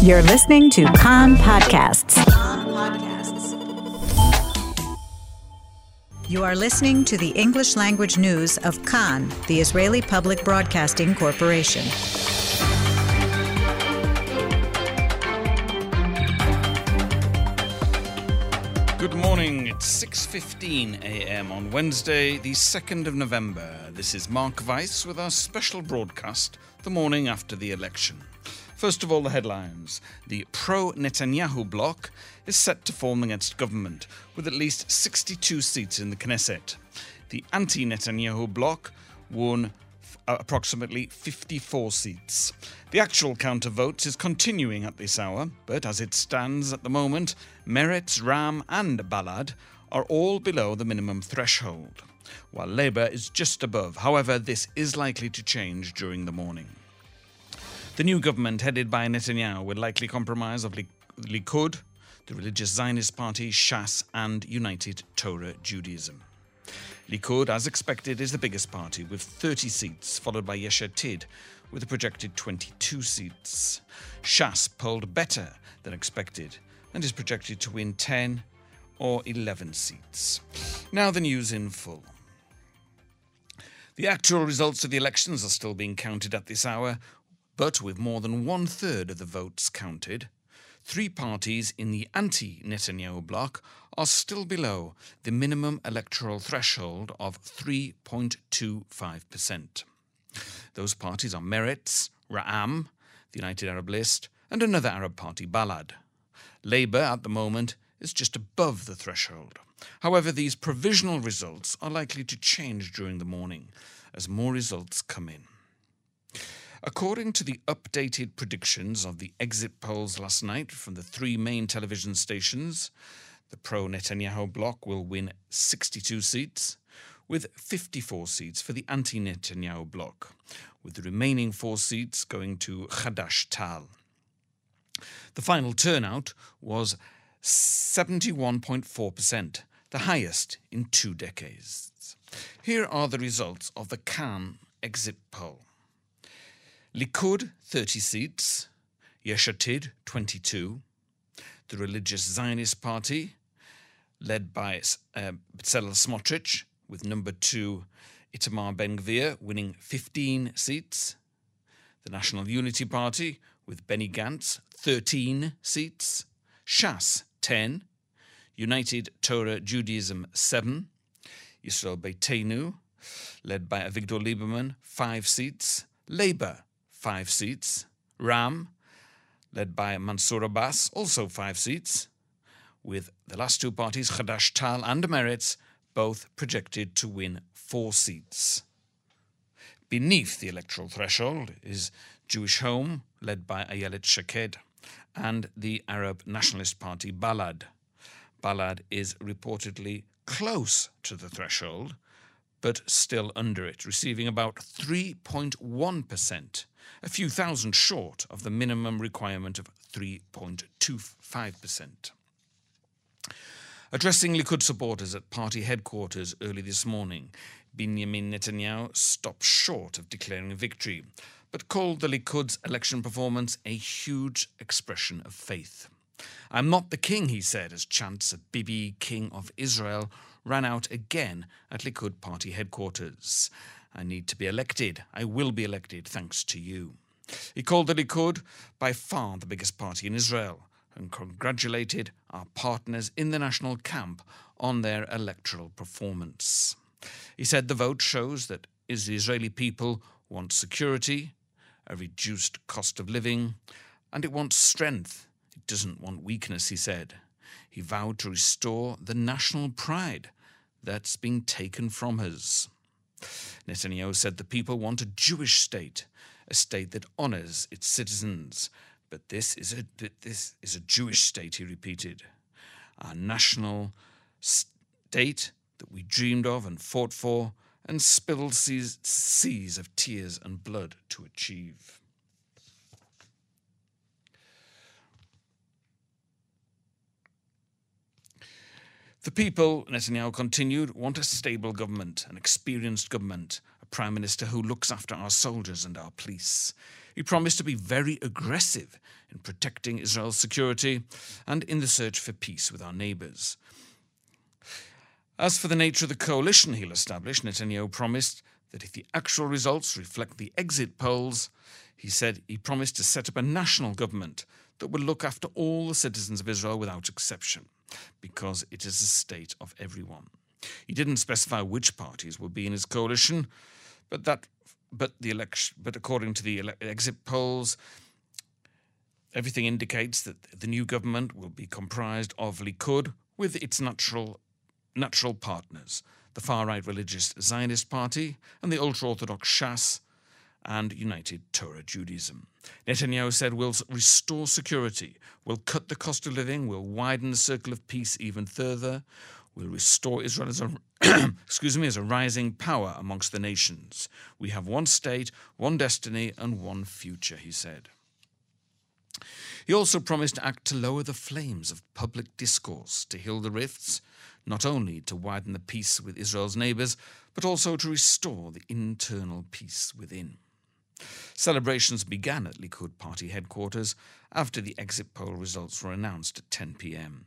You're listening to Kan Podcasts. You are listening to the English language news of Kan, the Israeli Public Broadcasting Corporation. Good morning. It's 6:15 a.m. on Wednesday, the 2nd of November. This is Mark Weiss with our special broadcast the morning after the election. First of all, the headlines. The pro Netanyahu bloc is set to form against government, with at least 62 seats in the Knesset. The anti Netanyahu bloc won uh, approximately 54 seats. The actual count of votes is continuing at this hour, but as it stands at the moment, Meretz, Ra'am, and Balad are all below the minimum threshold, while Labour is just above. However, this is likely to change during the morning. The new government, headed by Netanyahu, will likely comprise of Likud, the religious Zionist party, Shas, and United Torah Judaism. Likud, as expected, is the biggest party with 30 seats, followed by Yesh Atid with a projected 22 seats. Shas polled better than expected and is projected to win 10 or 11 seats. Now the news in full. The actual results of the elections are still being counted at this hour, but with more than one third of the votes counted, three parties in the anti Netanyahu bloc are still below the minimum electoral threshold of 3.25%. Those parties are Meretz, Ra'am, the United Arab List, and another Arab party, Balad. Labour, at the moment, is just above the threshold. However, these provisional results are likely to change during the morning as more results come in. According to the updated predictions of the exit polls last night from the three main television stations, the pro Netanyahu bloc will win 62 seats, with 54 seats for the anti Netanyahu bloc, with the remaining four seats going to Hadash Ta'al. The final turnout was 71.4%, the highest in two decades. Here are the results of the Kan exit poll. Likud 30 seats, Yesh Atid, 22, the religious Zionist party led by uh, Bezalel Smotrich with number 2 Itamar Ben-Gvir winning 15 seats, the National Unity Party with Benny Gantz 13 seats, Shas 10, United Torah Judaism 7, Israel Beiteinu led by Avigdor Lieberman 5 seats, Labour five seats. Ra'am, led by Mansour Abbas, also five seats, with the last two parties, Hadash Ta'al and Meretz, both projected to win four seats. Beneath the electoral threshold is Jewish Home, led by Ayelet Shaked, and the Arab Nationalist Party Balad. Balad is reportedly close to the threshold, but still under it, receiving about 3.1%, a few thousand short of the minimum requirement of 3.25%. Addressing Likud supporters at party headquarters early this morning, Benjamin Netanyahu stopped short of declaring victory, but called the Likud's election performance a huge expression of faith. I'm not the king, he said, as chants of Bibi, King of Israel, ran out again at Likud party headquarters. I need to be elected. I will be elected thanks to you. He called the Likud by far the biggest party in Israel and congratulated our partners in the national camp on their electoral performance. He said the vote shows that the Israeli people want security, a reduced cost of living, and it wants strength. It doesn't want weakness, he said. He vowed to restore the national pride that's been taken from us. Netanyahu said the people want a Jewish state, a state that honors its citizens. But this is a, this is a Jewish state, he repeated. Our national state that we dreamed of and fought for and spilled seas, seas of tears and blood to achieve. The people, Netanyahu continued, want a stable government, an experienced government, a prime minister who looks after our soldiers and our police. He promised to be very aggressive in protecting Israel's security and in the search for peace with our neighbours. As for the nature of the coalition he'll establish, Netanyahu promised that if the actual results reflect the exit polls, he said he promised to set up a national government that would look after all the citizens of Israel without exception, because it is a state of everyone. He didn't specify which parties would be in his coalition, but that but the election but according to the ele- exit polls everything indicates that the new government will be comprised of Likud with its natural natural partners, the far right religious Zionist Party and the ultra Orthodox Shas and United Torah Judaism. Netanyahu said we'll restore security, we'll cut the cost of living, we'll widen the circle of peace even further, we'll restore Israel as a excuse me as a rising power amongst the nations. We have one state, one destiny, and one future, he said. He also promised to act to lower the flames of public discourse, to heal the rifts, not only to widen the peace with Israel's neighbours, but also to restore the internal peace within. Celebrations began at Likud party headquarters after the exit poll results were announced at 10 pm.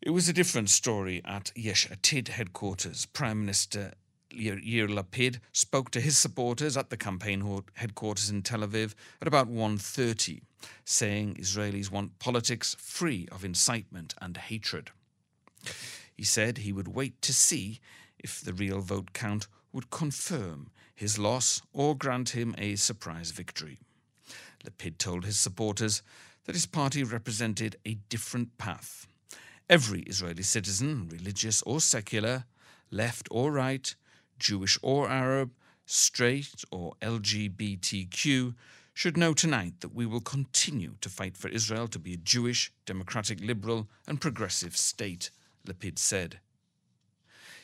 It was a different story at Yesh Atid headquarters. Prime Minister Yair Lapid spoke to his supporters at the campaign headquarters in Tel Aviv at about 1.30, saying Israelis want politics free of incitement and hatred. He said he would wait to see if the real vote count would confirm his loss or grant him a surprise victory. Lapid told his supporters that his party represented a different path. Every Israeli citizen, religious or secular, left or right, Jewish or Arab, straight or LGBTQ, should know tonight that we will continue to fight for Israel to be a Jewish, democratic, liberal, and progressive state, Lapid said.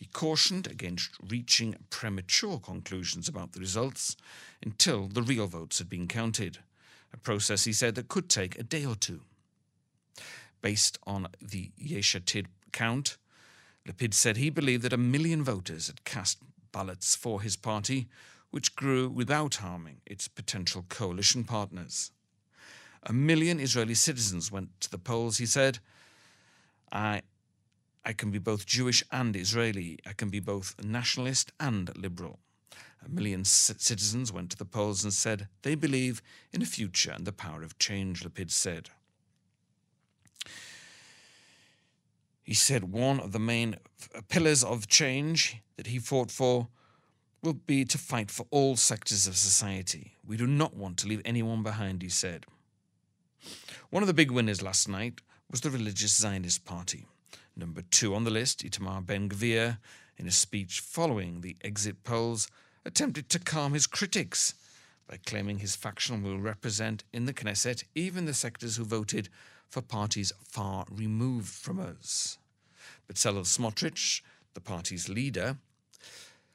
He cautioned against reaching premature conclusions about the results until the real votes had been counted, a process he said that could take a day or two. Based on the Yesh Atid count, Lapid said he believed that a million voters had cast ballots for his party, which grew without harming its potential coalition partners. A million Israeli citizens went to the polls, he said. I, I can be both Jewish and Israeli. I can be both nationalist and liberal. A million citizens went to the polls and said they believe in a future and the power of change, Lapid said. He said one of the main uh, pillars of change that he fought for will be to fight for all sectors of society. We do not want to leave anyone behind, he said. One of the big winners last night was the religious Zionist Party. Number two on the list, Itamar Ben Gvir, in a speech following the exit polls, attempted to calm his critics by claiming his faction will represent in the Knesset even the sectors who voted for parties far removed from us. But Bezalel Smotrich, the party's leader,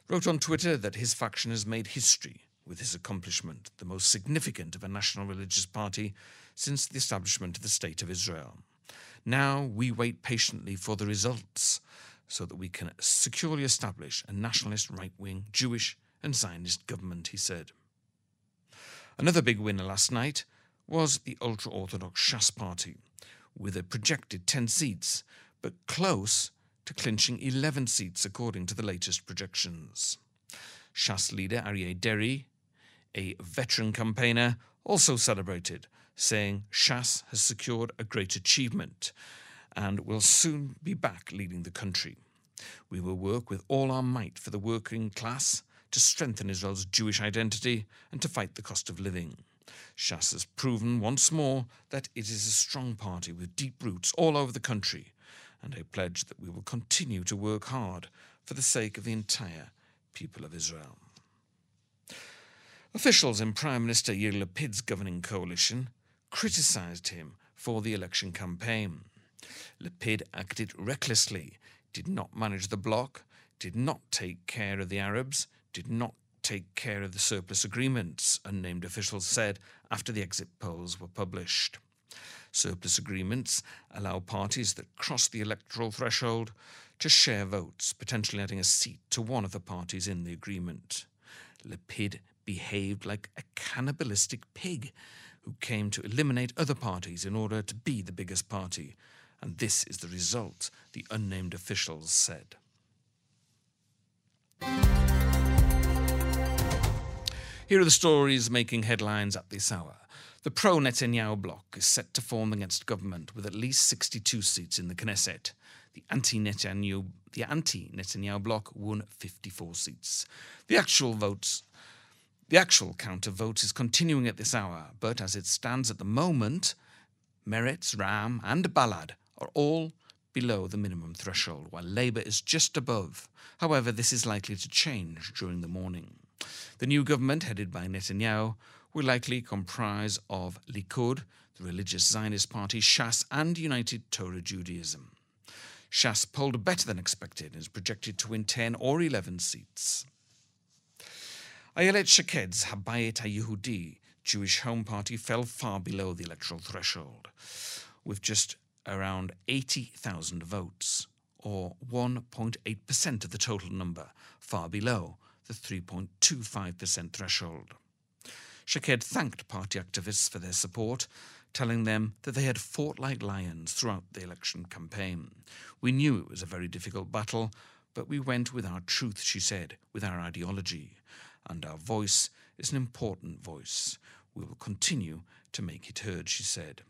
wrote on Twitter that his faction has made history with his accomplishment, the most significant of a national religious party since the establishment of the State of Israel. Now we wait patiently for the results so that we can securely establish a nationalist right wing Jewish and Zionist government, he said. Another big winner last night was the ultra Orthodox Shas Party, with a projected 10 seats, but close to clinching 11 seats according to the latest projections. Shas leader Aryeh Deri, a veteran campaigner, also celebrated, saying Shas has secured a great achievement and will soon be back leading the country. We will work with all our might for the working class to strengthen Israel's Jewish identity and to fight the cost of living. Shas has proven once more that it is a strong party with deep roots all over the country, and I pledge that we will continue to work hard for the sake of the entire people of Israel. Officials in Prime Minister Yair Lapid's governing coalition criticised him for the election campaign. Lapid acted recklessly, did not manage the bloc, did not take care of the Arabs, did not take care of the surplus agreements, unnamed officials said after the exit polls were published. Surplus agreements allow parties that cross the electoral threshold to share votes, potentially adding a seat to one of the parties in the agreement. Lapid behaved like a cannibalistic pig who came to eliminate other parties in order to be the biggest party. And this is the result, the unnamed officials said. Here are the stories making headlines at this hour. The pro Netanyahu bloc is set to form against government with at least 62 seats in the Knesset. The anti Netanyahu the anti Netanyahu bloc won 54 seats. The actual votes the actual count of votes is continuing at this hour, but as it stands at the moment, Meretz, Ra'am, and Balad are all below the minimum threshold, while Labour is just above. However, this is likely to change during the morning. The new government, headed by Netanyahu, will likely comprise of Likud, the religious Zionist party, Shas, and United Torah Judaism. Shas polled better than expected and is projected to win 10 or 11 seats. Ayelet Shaked's Habayit HaYehudi Jewish Home Party fell far below the electoral threshold, with just around 80,000 votes, or 1.8% of the total number, far below the 3.25% threshold. Shaked thanked party activists for their support, telling them that they had fought like lions throughout the election campaign. We knew it was a very difficult battle, but we went with our truth, she said, with our ideology. And our voice is an important voice. We will continue to make it heard, she said.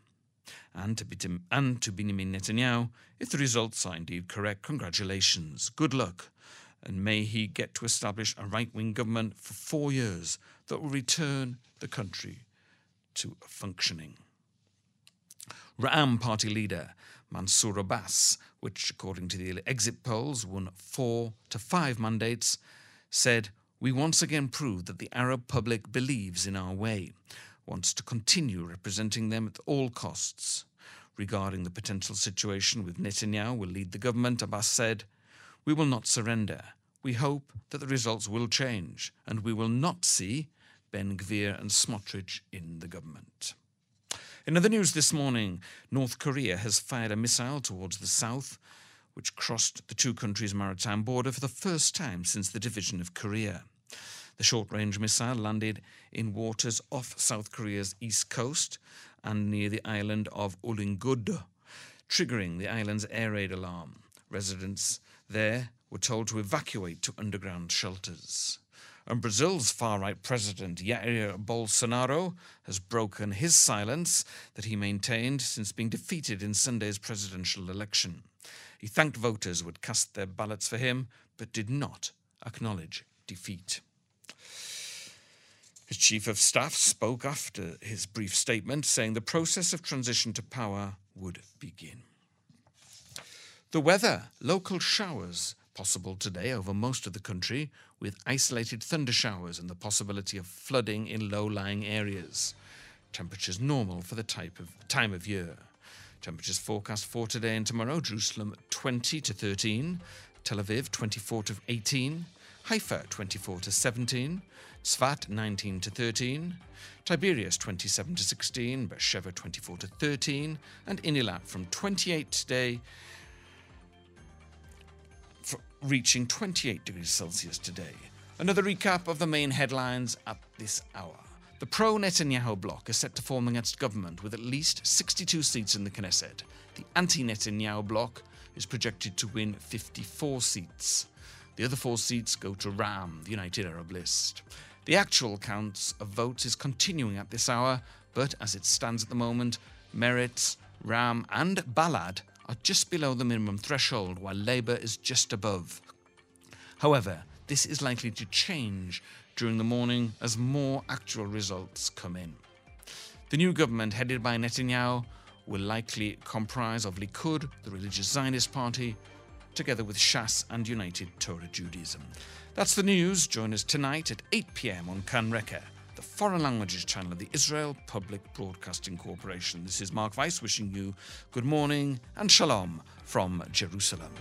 And to, and to Benjamin Netanyahu, if the results are indeed correct, congratulations, good luck and may he get to establish a right wing government for four years that will return the country to functioning. Ra'am party leader Mansour Abbas, which according to the exit polls won four to five mandates, said, We once again prove that the Arab public believes in our way, wants to continue representing them at all costs. Regarding the potential situation with Netanyahu will lead the government, Abbas said, We will not surrender. We hope that the results will change and we will not see Ben Gvir and Smotrich in the government. In other news this morning, North Korea has fired a missile towards the south, which crossed the two countries' maritime border for the first time since the division of Korea. The short range missile landed in waters off South Korea's east coast and near the island of Ulleungdo, triggering the island's air raid alarm. Residents there were told to evacuate to underground shelters. And Brazil's far right president, Jair Bolsonaro, has broken his silence that he maintained since being defeated in Sunday's presidential election. He thanked voters who had cast their ballots for him, but did not acknowledge defeat. His chief of staff spoke after his brief statement, saying the process of transition to power would begin. The weather, local showers possible today over most of the country, with isolated thunder showers and the possibility of flooding in low lying areas. Temperatures normal for the type of time of year. Temperatures forecast for today and tomorrow. Jerusalem 20 to 13, Tel Aviv 24 to 18, Haifa 24 to 17, Tzfat 19 to 13, Tiberias 27 to 16, Beersheba 24 to 13, and Eilat from 28 today reaching 28 degrees Celsius today. Another recap of the main headlines at this hour. The pro Netanyahu bloc is set to form against government with at least 62 seats in the Knesset. The anti Netanyahu bloc is projected to win 54 seats. The other four seats go to Ra'am, the United Arab List. The actual counts of votes is continuing at this hour, but as it stands at the moment, Meretz, Ra'am, and Balad are just below the minimum threshold, while Labour is just above. However, this is likely to change during the morning as more actual results come in. The new government, headed by Netanyahu, will likely comprise of Likud, the religious Zionist party, together with Shas and United Torah Judaism. That's the news. Join us tonight at 8 pm on Kan Reka the foreign languages channel of the Israel Public Broadcasting Corporation. This is Mark Weiss wishing you good morning and shalom from Jerusalem.